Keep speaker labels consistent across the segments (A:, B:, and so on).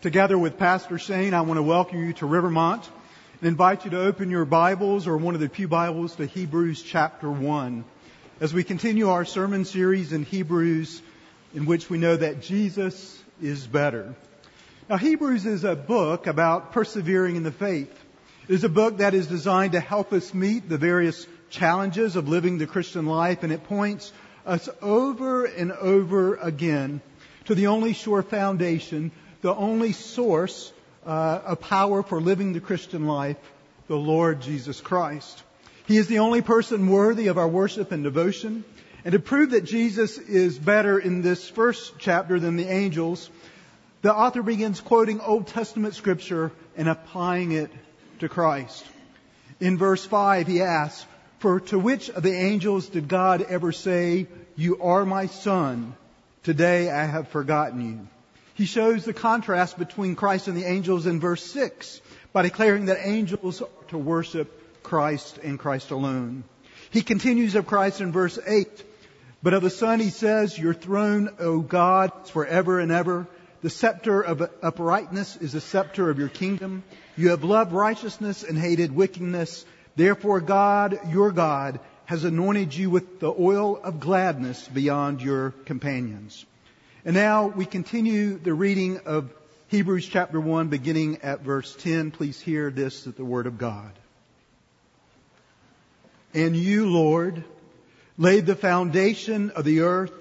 A: Together with Pastor Shane, I want to welcome you to Rivermont and invite you to open your Bibles or one of the Pew Bibles to Hebrews chapter 1 as we continue our sermon series in Hebrews in which we know that Jesus is better. Now Hebrews is a book about persevering in the faith. It is a book that is designed to help us meet the various challenges of living the Christian life and it points us over and over again to the only sure foundation the only source uh, of power for living the Christian life, the Lord Jesus Christ. He is the only person worthy of our worship and devotion. And to prove that Jesus is better in this first chapter than the angels, the author begins quoting Old Testament scripture and applying it to Christ. In verse 5, he asks, For to which of the angels did God ever say, You are my son, today I have forgotten you? He shows the contrast between Christ and the angels in verse 6 by declaring that angels are to worship Christ and Christ alone. He continues of Christ in verse 8. But of the Son he says, Your throne, O God, is forever and ever. The scepter of uprightness is the scepter of your kingdom. You have loved righteousness and hated wickedness. Therefore God, your God, has anointed you with the oil of gladness beyond your companions. And now we continue the reading of Hebrews chapter 1 beginning at verse 10. Please hear this at the word of God. And you, Lord, laid the foundation of the earth,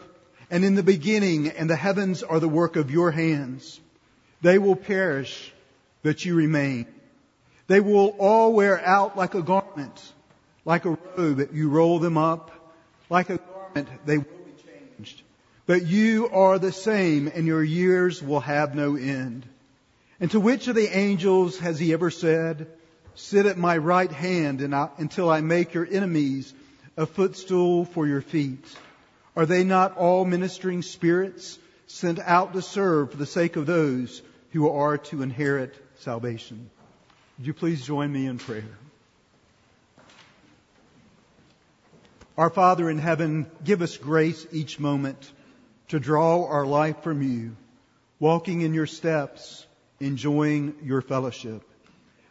A: and in the beginning, and the heavens are the work of your hands. They will perish, but you remain. They will all wear out like a garment, like a robe, that you roll them up. Like a garment, they but you are the same and your years will have no end. And to which of the angels has he ever said, sit at my right hand I, until I make your enemies a footstool for your feet? Are they not all ministering spirits sent out to serve for the sake of those who are to inherit salvation? Would you please join me in prayer? Our Father in heaven, give us grace each moment to draw our life from you, walking in your steps, enjoying your fellowship.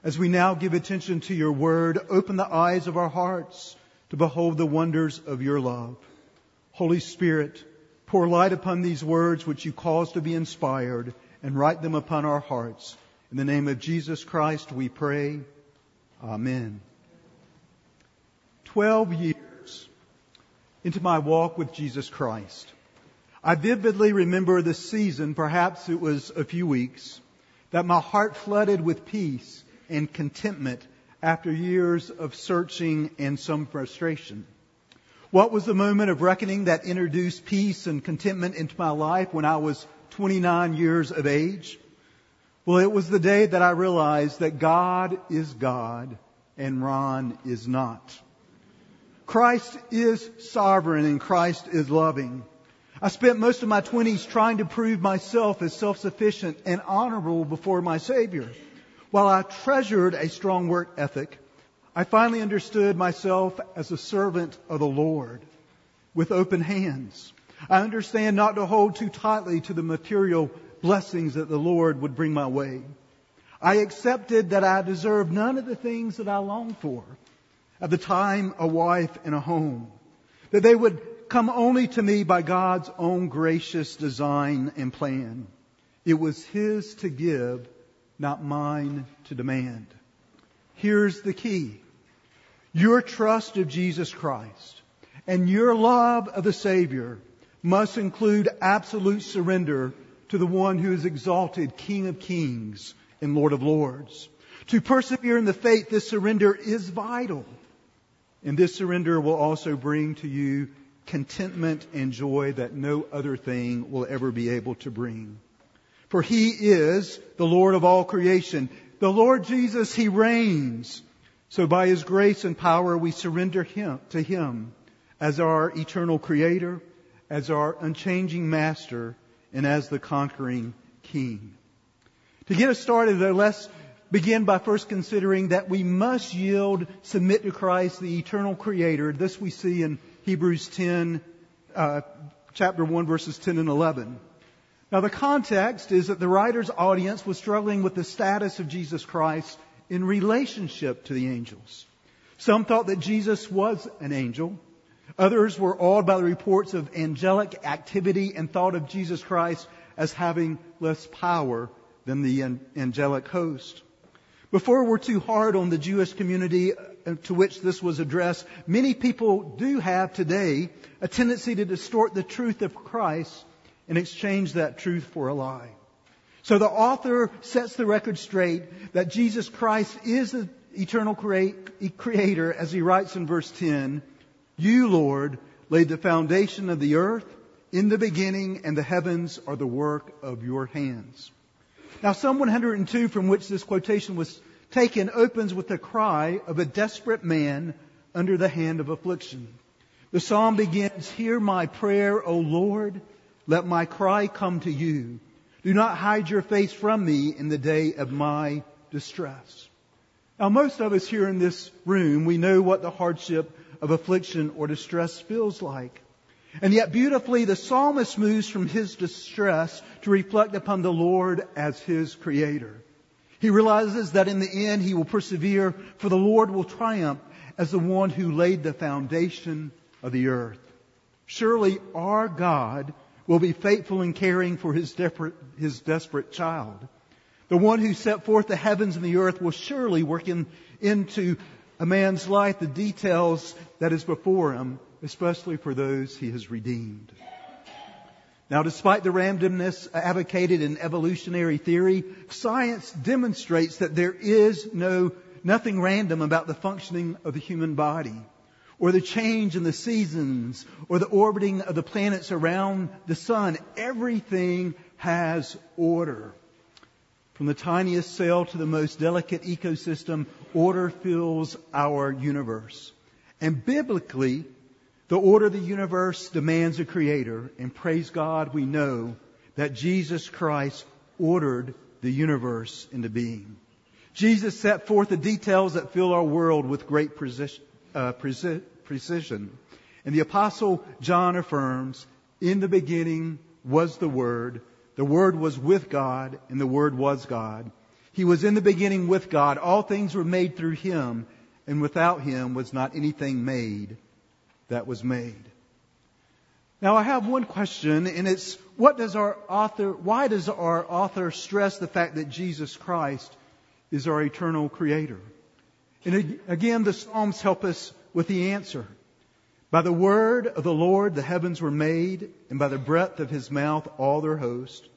A: As we now give attention to your word, open the eyes of our hearts to behold the wonders of your love. Holy Spirit, pour light upon these words which you cause to be inspired and write them upon our hearts. In the name of Jesus Christ we pray. Amen. Twelve years into my walk with Jesus Christ, I vividly remember the season, perhaps it was a few weeks, that my heart flooded with peace and contentment after years of searching and some frustration. What was the moment of reckoning that introduced peace and contentment into my life when I was 29 years of age? Well, it was the day that I realized that God is God and Ron is not. Christ is sovereign and Christ is loving. I spent most of my 20s trying to prove myself as self-sufficient and honorable before my Savior. While I treasured a strong work ethic, I finally understood myself as a servant of the Lord with open hands. I understand not to hold too tightly to the material blessings that the Lord would bring my way. I accepted that I deserved none of the things that I longed for. At the time, a wife and a home. That they would come only to me by God's own gracious design and plan. It was His to give, not mine to demand. Here's the key. Your trust of Jesus Christ and your love of the Savior must include absolute surrender to the one who is exalted King of Kings and Lord of Lords. To persevere in the faith, this surrender is vital. And this surrender will also bring to you contentment and joy that no other thing will ever be able to bring. For He is the Lord of all creation. The Lord Jesus, He reigns. So by His grace and power, we surrender him, to Him as our eternal Creator, as our unchanging Master, and as the conquering King. To get us started, though, let's begin by first considering that we must yield, submit to Christ, the eternal Creator. This we see in Hebrews 10, uh, chapter 1, verses 10 and 11. Now the context is that the writer's audience was struggling with the status of Jesus Christ in relationship to the angels. Some thought that Jesus was an angel. Others were awed by the reports of angelic activity and thought of Jesus Christ as having less power than the angelic host. Before we're too hard on the Jewish community to which this was addressed, many people do have today a tendency to distort the truth of Christ and exchange that truth for a lie. So the author sets the record straight that Jesus Christ is the eternal creator as he writes in verse 10, You, Lord, laid the foundation of the earth in the beginning and the heavens are the work of your hands. Now Psalm 102 from which this quotation was taken opens with the cry of a desperate man under the hand of affliction. The psalm begins, Hear my prayer, O Lord. Let my cry come to you. Do not hide your face from me in the day of my distress. Now most of us here in this room, we know what the hardship of affliction or distress feels like. And yet beautifully, the psalmist moves from his distress to reflect upon the Lord as his creator. He realizes that in the end he will persevere, for the Lord will triumph as the one who laid the foundation of the earth. Surely our God will be faithful in caring for his desperate, his desperate child. The one who set forth the heavens and the earth will surely work in, into a man's life the details that is before him, especially for those he has redeemed. Now, despite the randomness advocated in evolutionary theory, science demonstrates that there is no, nothing random about the functioning of the human body, or the change in the seasons, or the orbiting of the planets around the sun. Everything has order. From the tiniest cell to the most delicate ecosystem, order fills our universe. And biblically, the order of the universe demands a creator, and praise God, we know that Jesus Christ ordered the universe into being. Jesus set forth the details that fill our world with great precision. Uh, precision. And the apostle John affirms, in the beginning was the Word, the Word was with God, and the Word was God. He was in the beginning with God. All things were made through Him, and without Him was not anything made that was made. Now I have one question, and it's what does our author, why does our author stress the fact that Jesus Christ is our eternal creator? And again, the Psalms help us with the answer. By the word of the Lord the heavens were made, and by the breath of his mouth all their host.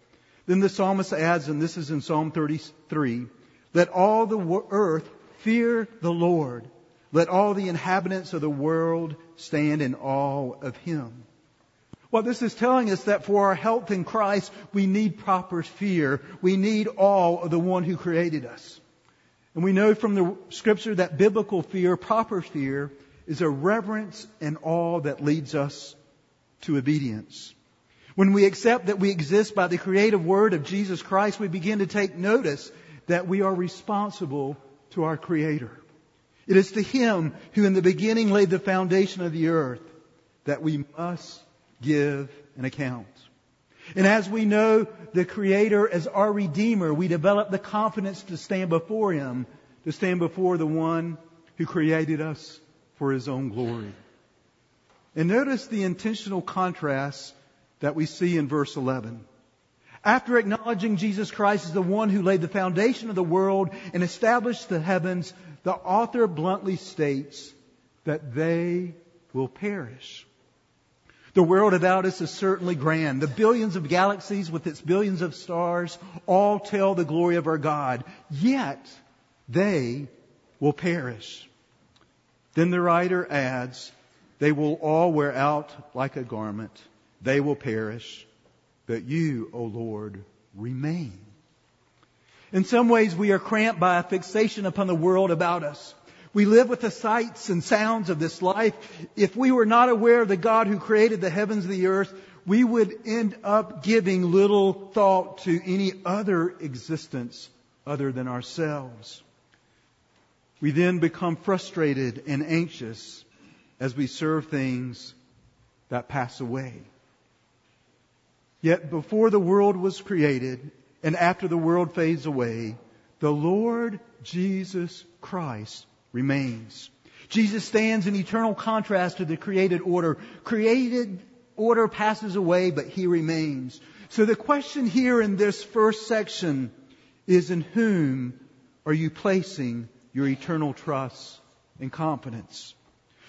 A: Then the psalmist adds, and this is in Psalm 33, let all the earth fear the Lord. Let all the inhabitants of the world stand in awe of him. Well, this is telling us that for our health in Christ, we need proper fear. We need awe of the one who created us. And we know from the scripture that biblical fear, proper fear, is a reverence and awe that leads us to obedience. When we accept that we exist by the creative word of Jesus Christ, we begin to take notice that we are responsible to our Creator. It is to Him who in the beginning laid the foundation of the earth that we must give an account. And as we know the Creator as our Redeemer, we develop the confidence to stand before Him, to stand before the one who created us for His own glory. And notice the intentional contrast that we see in verse 11. After acknowledging Jesus Christ as the one who laid the foundation of the world and established the heavens, the author bluntly states that they will perish. The world about us is certainly grand. The billions of galaxies with its billions of stars all tell the glory of our God. Yet, they will perish. Then the writer adds, they will all wear out like a garment. They will perish. But you, O Lord, remain. In some ways, we are cramped by a fixation upon the world about us. We live with the sights and sounds of this life. If we were not aware of the God who created the heavens and the earth, we would end up giving little thought to any other existence other than ourselves. We then become frustrated and anxious as we serve things that pass away. Yet before the world was created and after the world fades away, the Lord Jesus Christ remains. Jesus stands in eternal contrast to the created order. Created order passes away, but he remains. So the question here in this first section is in whom are you placing your eternal trust and confidence?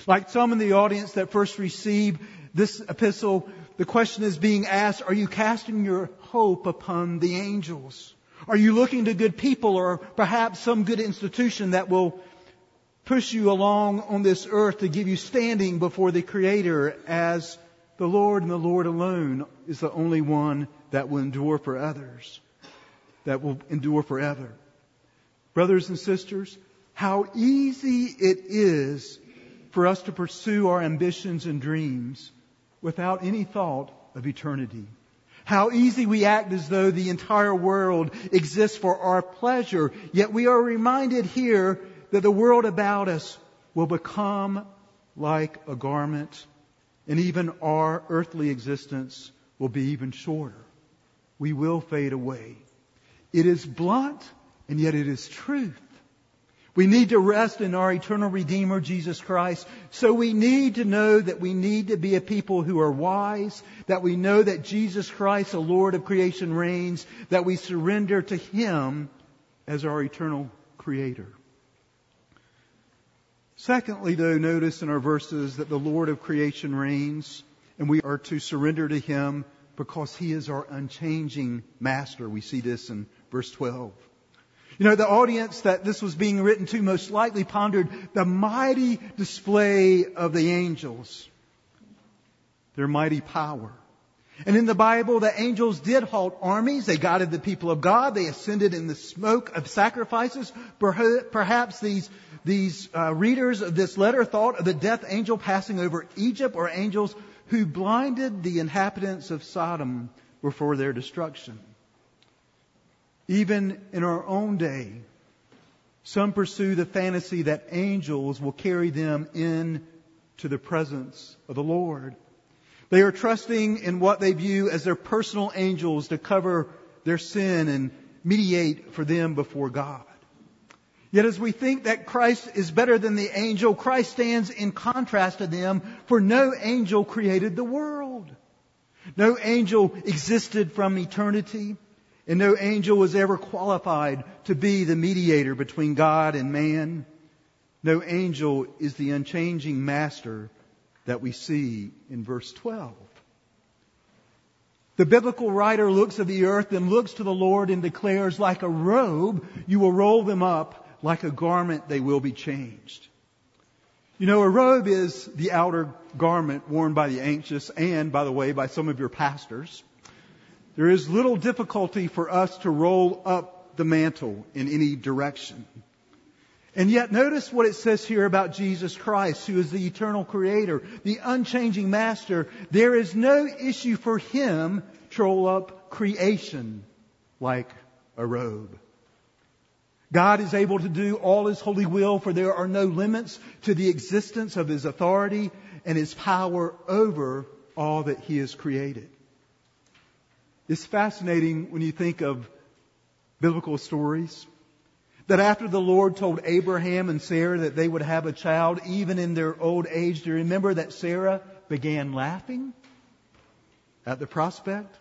A: Like some in the audience that first received this epistle, the question is being asked, are you casting your hope upon the angels? Are you looking to good people or perhaps some good institution that will push you along on this earth to give you standing before the Creator as the Lord and the Lord alone is the only one that will endure for others, that will endure forever. Brothers and sisters, how easy it is for us to pursue our ambitions and dreams without any thought of eternity. How easy we act as though the entire world exists for our pleasure, yet we are reminded here that the world about us will become like a garment and even our earthly existence will be even shorter. We will fade away. It is blunt, and yet it is truth. We need to rest in our eternal Redeemer, Jesus Christ. So we need to know that we need to be a people who are wise, that we know that Jesus Christ, the Lord of creation, reigns, that we surrender to Him as our eternal Creator. Secondly, though, notice in our verses that the Lord of creation reigns and we are to surrender to Him because He is our unchanging Master. We see this in verse 12. You know, the audience that this was being written to most likely pondered the mighty display of the angels, their mighty power. And in the Bible, the angels did halt armies. They guided the people of God. They ascended in the smoke of sacrifices. Perhaps these, these uh, readers of this letter thought of the death angel passing over Egypt or angels who blinded the inhabitants of Sodom before their destruction. Even in our own day, some pursue the fantasy that angels will carry them in to the presence of the Lord. They are trusting in what they view as their personal angels to cover their sin and mediate for them before God. Yet as we think that Christ is better than the angel, Christ stands in contrast to them, for no angel created the world. No angel existed from eternity, and no angel was ever qualified to be the mediator between God and man. No angel is the unchanging master that we see in verse 12. The biblical writer looks at the earth and looks to the Lord and declares, like a robe, you will roll them up, like a garment they will be changed. You know, a robe is the outer garment worn by the anxious and, by the way, by some of your pastors. There is little difficulty for us to roll up the mantle in any direction. And yet notice what it says here about Jesus Christ, who is the eternal creator, the unchanging master. There is no issue for him to roll up creation like a robe. God is able to do all his holy will for there are no limits to the existence of his authority and his power over all that he has created. It's fascinating when you think of biblical stories that after the Lord told Abraham and Sarah that they would have a child even in their old age, do you remember that Sarah began laughing at the prospect?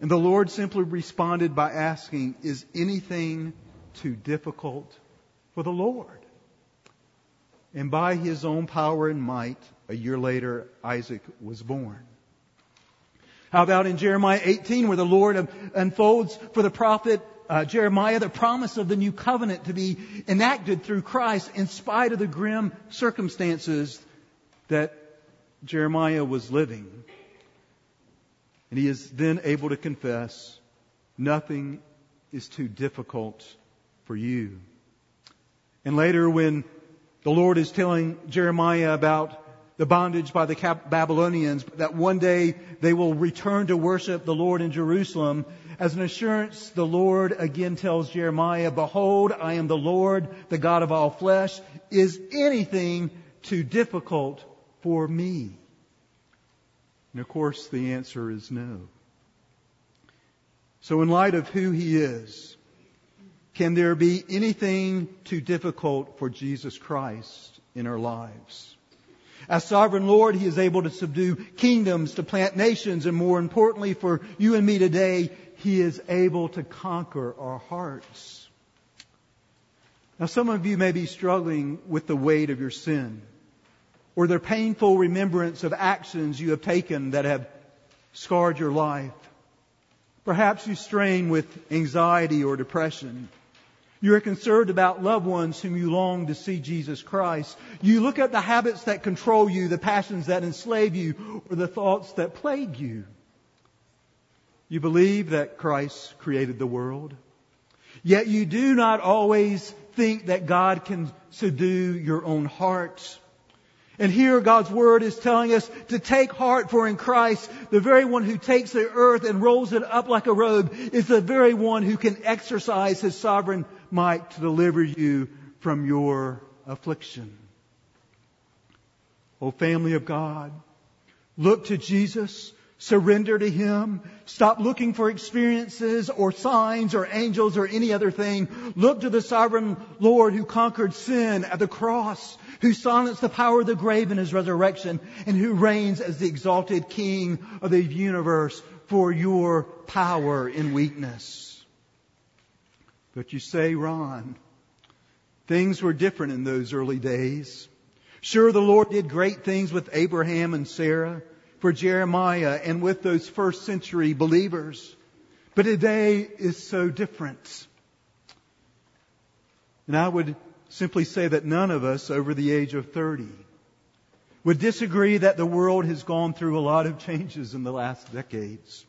A: And the Lord simply responded by asking, is anything too difficult for the Lord? And by his own power and might, a year later, Isaac was born. How about in Jeremiah 18 where the Lord unfolds for the prophet uh, Jeremiah the promise of the new covenant to be enacted through Christ in spite of the grim circumstances that Jeremiah was living. And he is then able to confess, nothing is too difficult for you. And later when the Lord is telling Jeremiah about the bondage by the Babylonians, that one day they will return to worship the Lord in Jerusalem. As an assurance, the Lord again tells Jeremiah, Behold, I am the Lord, the God of all flesh. Is anything too difficult for me? And of course, the answer is no. So in light of who he is, can there be anything too difficult for Jesus Christ in our lives? As sovereign Lord, He is able to subdue kingdoms, to plant nations, and more importantly for you and me today, He is able to conquer our hearts. Now some of you may be struggling with the weight of your sin, or the painful remembrance of actions you have taken that have scarred your life. Perhaps you strain with anxiety or depression. You are concerned about loved ones whom you long to see Jesus Christ. You look at the habits that control you, the passions that enslave you, or the thoughts that plague you. You believe that Christ created the world. Yet you do not always think that God can subdue your own heart. And here God's Word is telling us to take heart for in Christ, the very one who takes the earth and rolls it up like a robe is the very one who can exercise His sovereign might deliver you from your affliction. O family of God, look to Jesus, surrender to Him, stop looking for experiences or signs or angels or any other thing. Look to the sovereign Lord who conquered sin at the cross, who silenced the power of the grave in His resurrection, and who reigns as the exalted King of the universe for your power in weakness. But you say, Ron, things were different in those early days. Sure, the Lord did great things with Abraham and Sarah, for Jeremiah, and with those first century believers. But today is so different. And I would simply say that none of us over the age of 30 would disagree that the world has gone through a lot of changes in the last decades.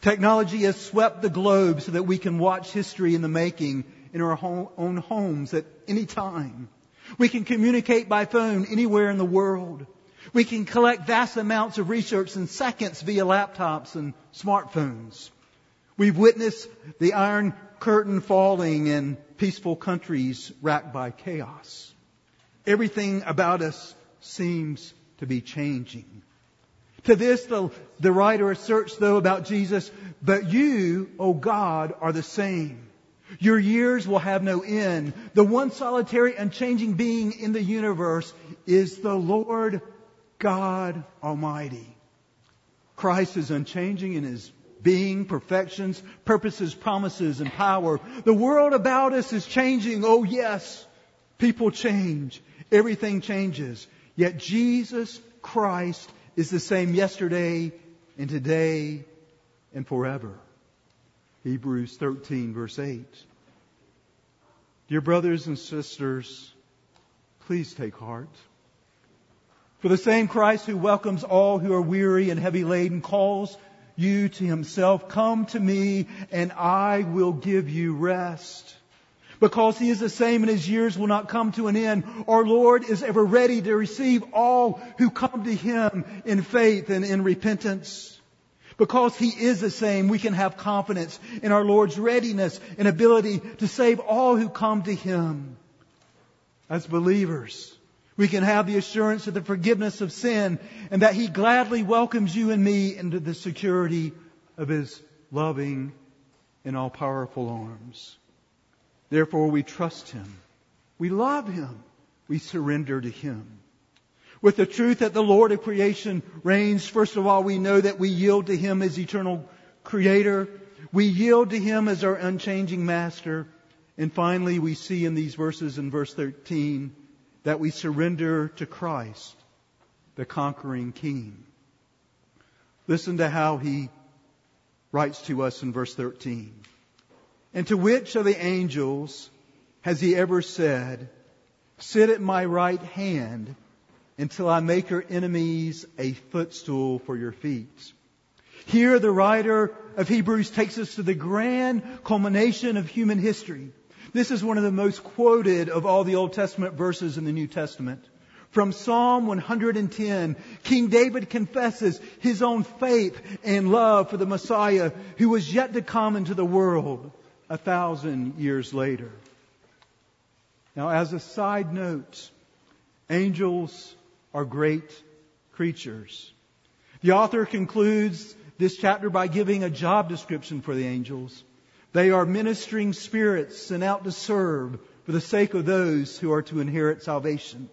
A: Technology has swept the globe so that we can watch history in the making in our own homes at any time. We can communicate by phone anywhere in the world. We can collect vast amounts of research in seconds via laptops and smartphones. We've witnessed the Iron Curtain falling in peaceful countries racked by chaos. Everything about us seems to be changing. To this, the, the writer asserts, though, about Jesus, but you, O God, are the same. Your years will have no end. The one solitary unchanging being in the universe is the Lord God Almighty. Christ is unchanging in his being, perfections, purposes, promises, and power. The world about us is changing. Oh yes, people change. Everything changes. Yet Jesus Christ is the same yesterday and today and forever. Hebrews 13 verse 8. Dear brothers and sisters, please take heart. For the same Christ who welcomes all who are weary and heavy laden calls you to himself, come to me and I will give you rest because he is the same and his years will not come to an end. Our Lord is ever ready to receive all who come to him in faith and in repentance. Because he is the same, we can have confidence in our Lord's readiness and ability to save all who come to him. As believers, we can have the assurance of the forgiveness of sin and that he gladly welcomes you and me into the security of his loving and all powerful arms. Therefore, we trust Him. We love Him. We surrender to Him. With the truth that the Lord of creation reigns, first of all, we know that we yield to Him as eternal Creator. We yield to Him as our unchanging Master. And finally, we see in these verses in verse 13 that we surrender to Christ, the conquering King. Listen to how He writes to us in verse 13. And to which of the angels has he ever said, Sit at my right hand until I make your enemies a footstool for your feet? Here the writer of Hebrews takes us to the grand culmination of human history. This is one of the most quoted of all the Old Testament verses in the New Testament. From Psalm 110, King David confesses his own faith and love for the Messiah who was yet to come into the world a thousand years later. Now, as a side note, angels are great creatures. The author concludes this chapter by giving a job description for the angels. They are ministering spirits sent out to serve for the sake of those who are to inherit salvation.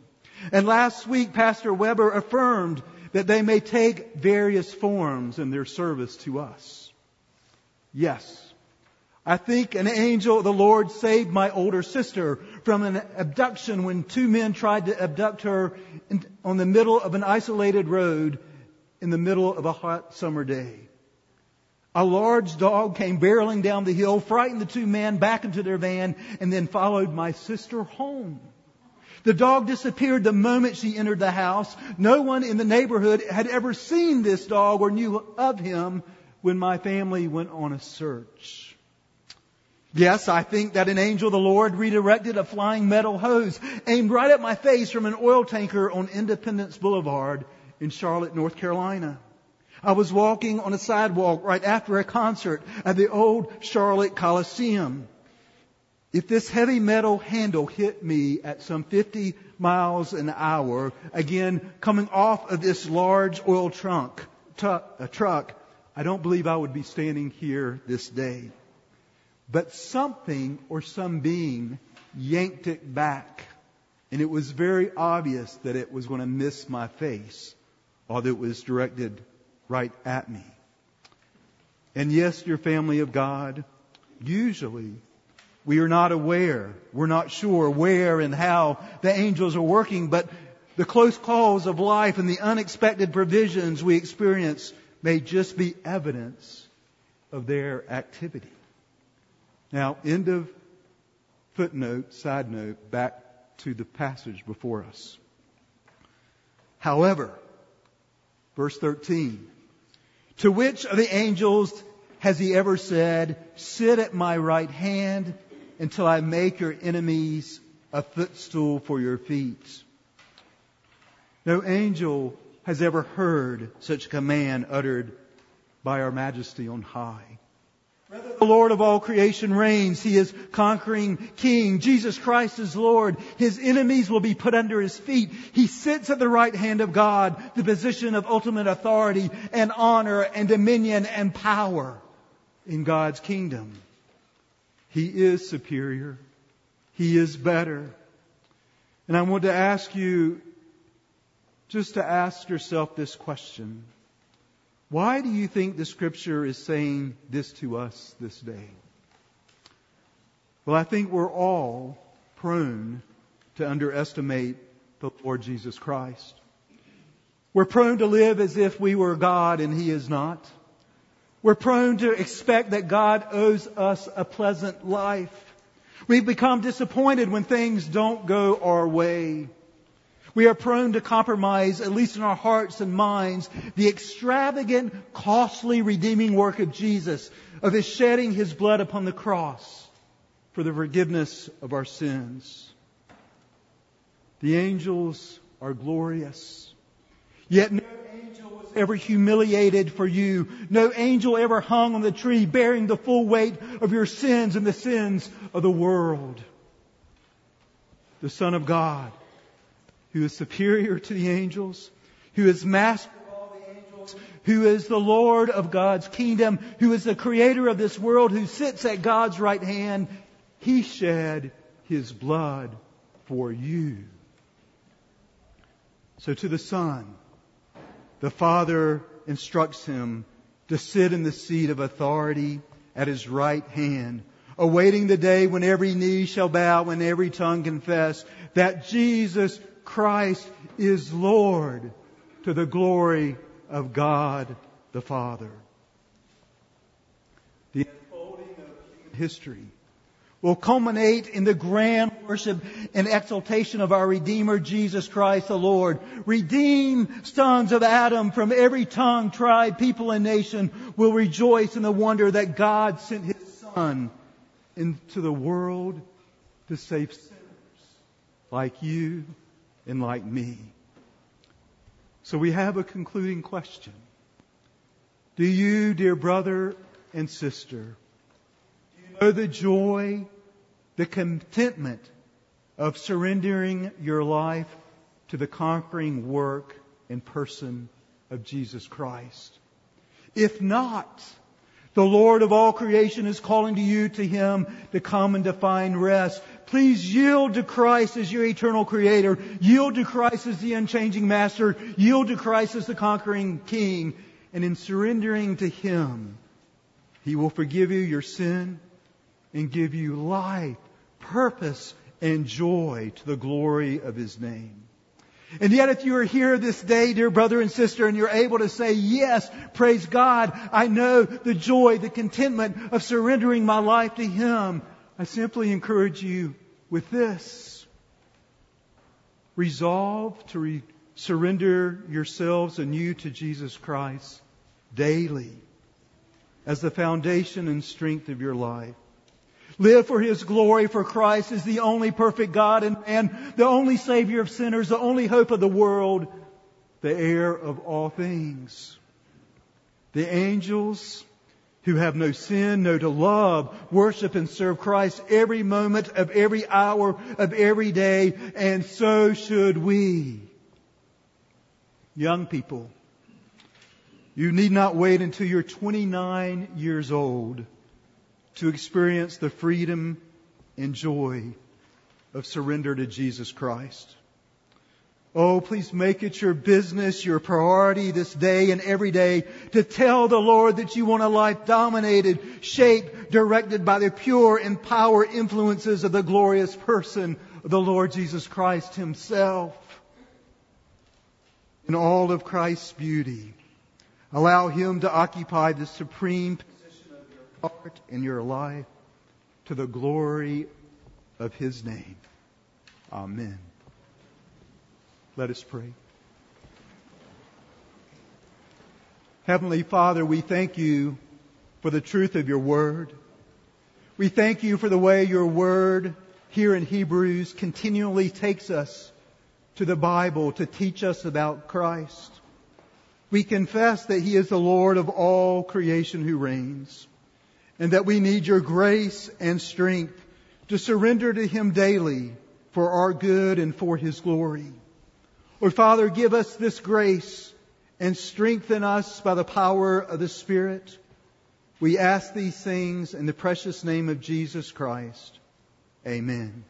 A: And last week, Pastor Weber affirmed that they may take various forms in their service to us. Yes. I think an angel of the Lord saved my older sister from an abduction when two men tried to abduct her on the middle of an isolated road in the middle of a hot summer day. A large dog came barreling down the hill, frightened the two men back into their van, and then followed my sister home. The dog disappeared the moment she entered the house. No one in the neighborhood had ever seen this dog or knew of him when my family went on a search. Yes, I think that an angel of the Lord redirected a flying metal hose aimed right at my face from an oil tanker on Independence Boulevard in Charlotte, North Carolina. I was walking on a sidewalk right after a concert at the old Charlotte Coliseum. If this heavy metal handle hit me at some 50 miles an hour, again, coming off of this large oil trunk, a uh, truck, I don't believe I would be standing here this day. But something or some being yanked it back. And it was very obvious that it was going to miss my face, although it was directed right at me. And yes, your family of God, usually we are not aware, we're not sure where and how the angels are working, but the close calls of life and the unexpected provisions we experience may just be evidence of their activity. Now, end of footnote, side note, back to the passage before us. However, verse 13, to which of the angels has he ever said, sit at my right hand until I make your enemies a footstool for your feet? No angel has ever heard such a command uttered by our majesty on high. The Lord of all creation reigns. He is conquering King. Jesus Christ is Lord. His enemies will be put under his feet. He sits at the right hand of God, the position of ultimate authority and honor and dominion and power in God's kingdom. He is superior. He is better. And I want to ask you just to ask yourself this question. Why do you think the scripture is saying this to us this day? Well, I think we're all prone to underestimate the Lord Jesus Christ. We're prone to live as if we were God and He is not. We're prone to expect that God owes us a pleasant life. We've become disappointed when things don't go our way. We are prone to compromise, at least in our hearts and minds, the extravagant, costly, redeeming work of Jesus, of His shedding His blood upon the cross for the forgiveness of our sins. The angels are glorious. Yet no angel was ever humiliated for you. No angel ever hung on the tree bearing the full weight of your sins and the sins of the world. The Son of God who is superior to the angels, who is master of all the angels, who is the Lord of God's kingdom, who is the creator of this world, who sits at God's right hand, he shed his blood for you. So to the Son, the Father instructs him to sit in the seat of authority at his right hand, awaiting the day when every knee shall bow and every tongue confess that Jesus Christ is Lord to the glory of God the Father. The unfolding of history will culminate in the grand worship and exaltation of our Redeemer Jesus Christ the Lord. Redeem sons of Adam from every tongue, tribe, people, and nation will rejoice in the wonder that God sent His Son into the world to save sinners like you and like me. So we have a concluding question. Do you, dear brother and sister, know the joy, the contentment of surrendering your life to the conquering work and person of Jesus Christ? If not, the Lord of all creation is calling to you to Him to come and to find rest. Please yield to Christ as your eternal creator. Yield to Christ as the unchanging master. Yield to Christ as the conquering king. And in surrendering to Him, He will forgive you your sin and give you life, purpose, and joy to the glory of His name. And yet if you are here this day, dear brother and sister, and you're able to say, yes, praise God, I know the joy, the contentment of surrendering my life to Him, I simply encourage you with this. Resolve to re- surrender yourselves anew to Jesus Christ daily as the foundation and strength of your life. Live for His glory, for Christ is the only perfect God and man, the only Savior of sinners, the only hope of the world, the heir of all things. The angels who have no sin, no to love, worship and serve Christ every moment of every hour of every day, and so should we. Young people, you need not wait until you're 29 years old to experience the freedom and joy of surrender to Jesus Christ. Oh, please make it your business, your priority this day and every day to tell the Lord that you want a life dominated, shaped, directed by the pure and power influences of the glorious person the Lord Jesus Christ himself. In all of Christ's beauty, allow him to occupy the supreme position of your heart and your life to the glory of His name. Amen. Let us pray. Heavenly Father, we thank you for the truth of your word. We thank you for the way your word here in Hebrews continually takes us to the Bible to teach us about Christ. We confess that He is the Lord of all creation who reigns and that we need your grace and strength to surrender to Him daily for our good and for His glory. Lord Father, give us this grace and strengthen us by the power of the Spirit. We ask these things in the precious name of Jesus Christ. Amen.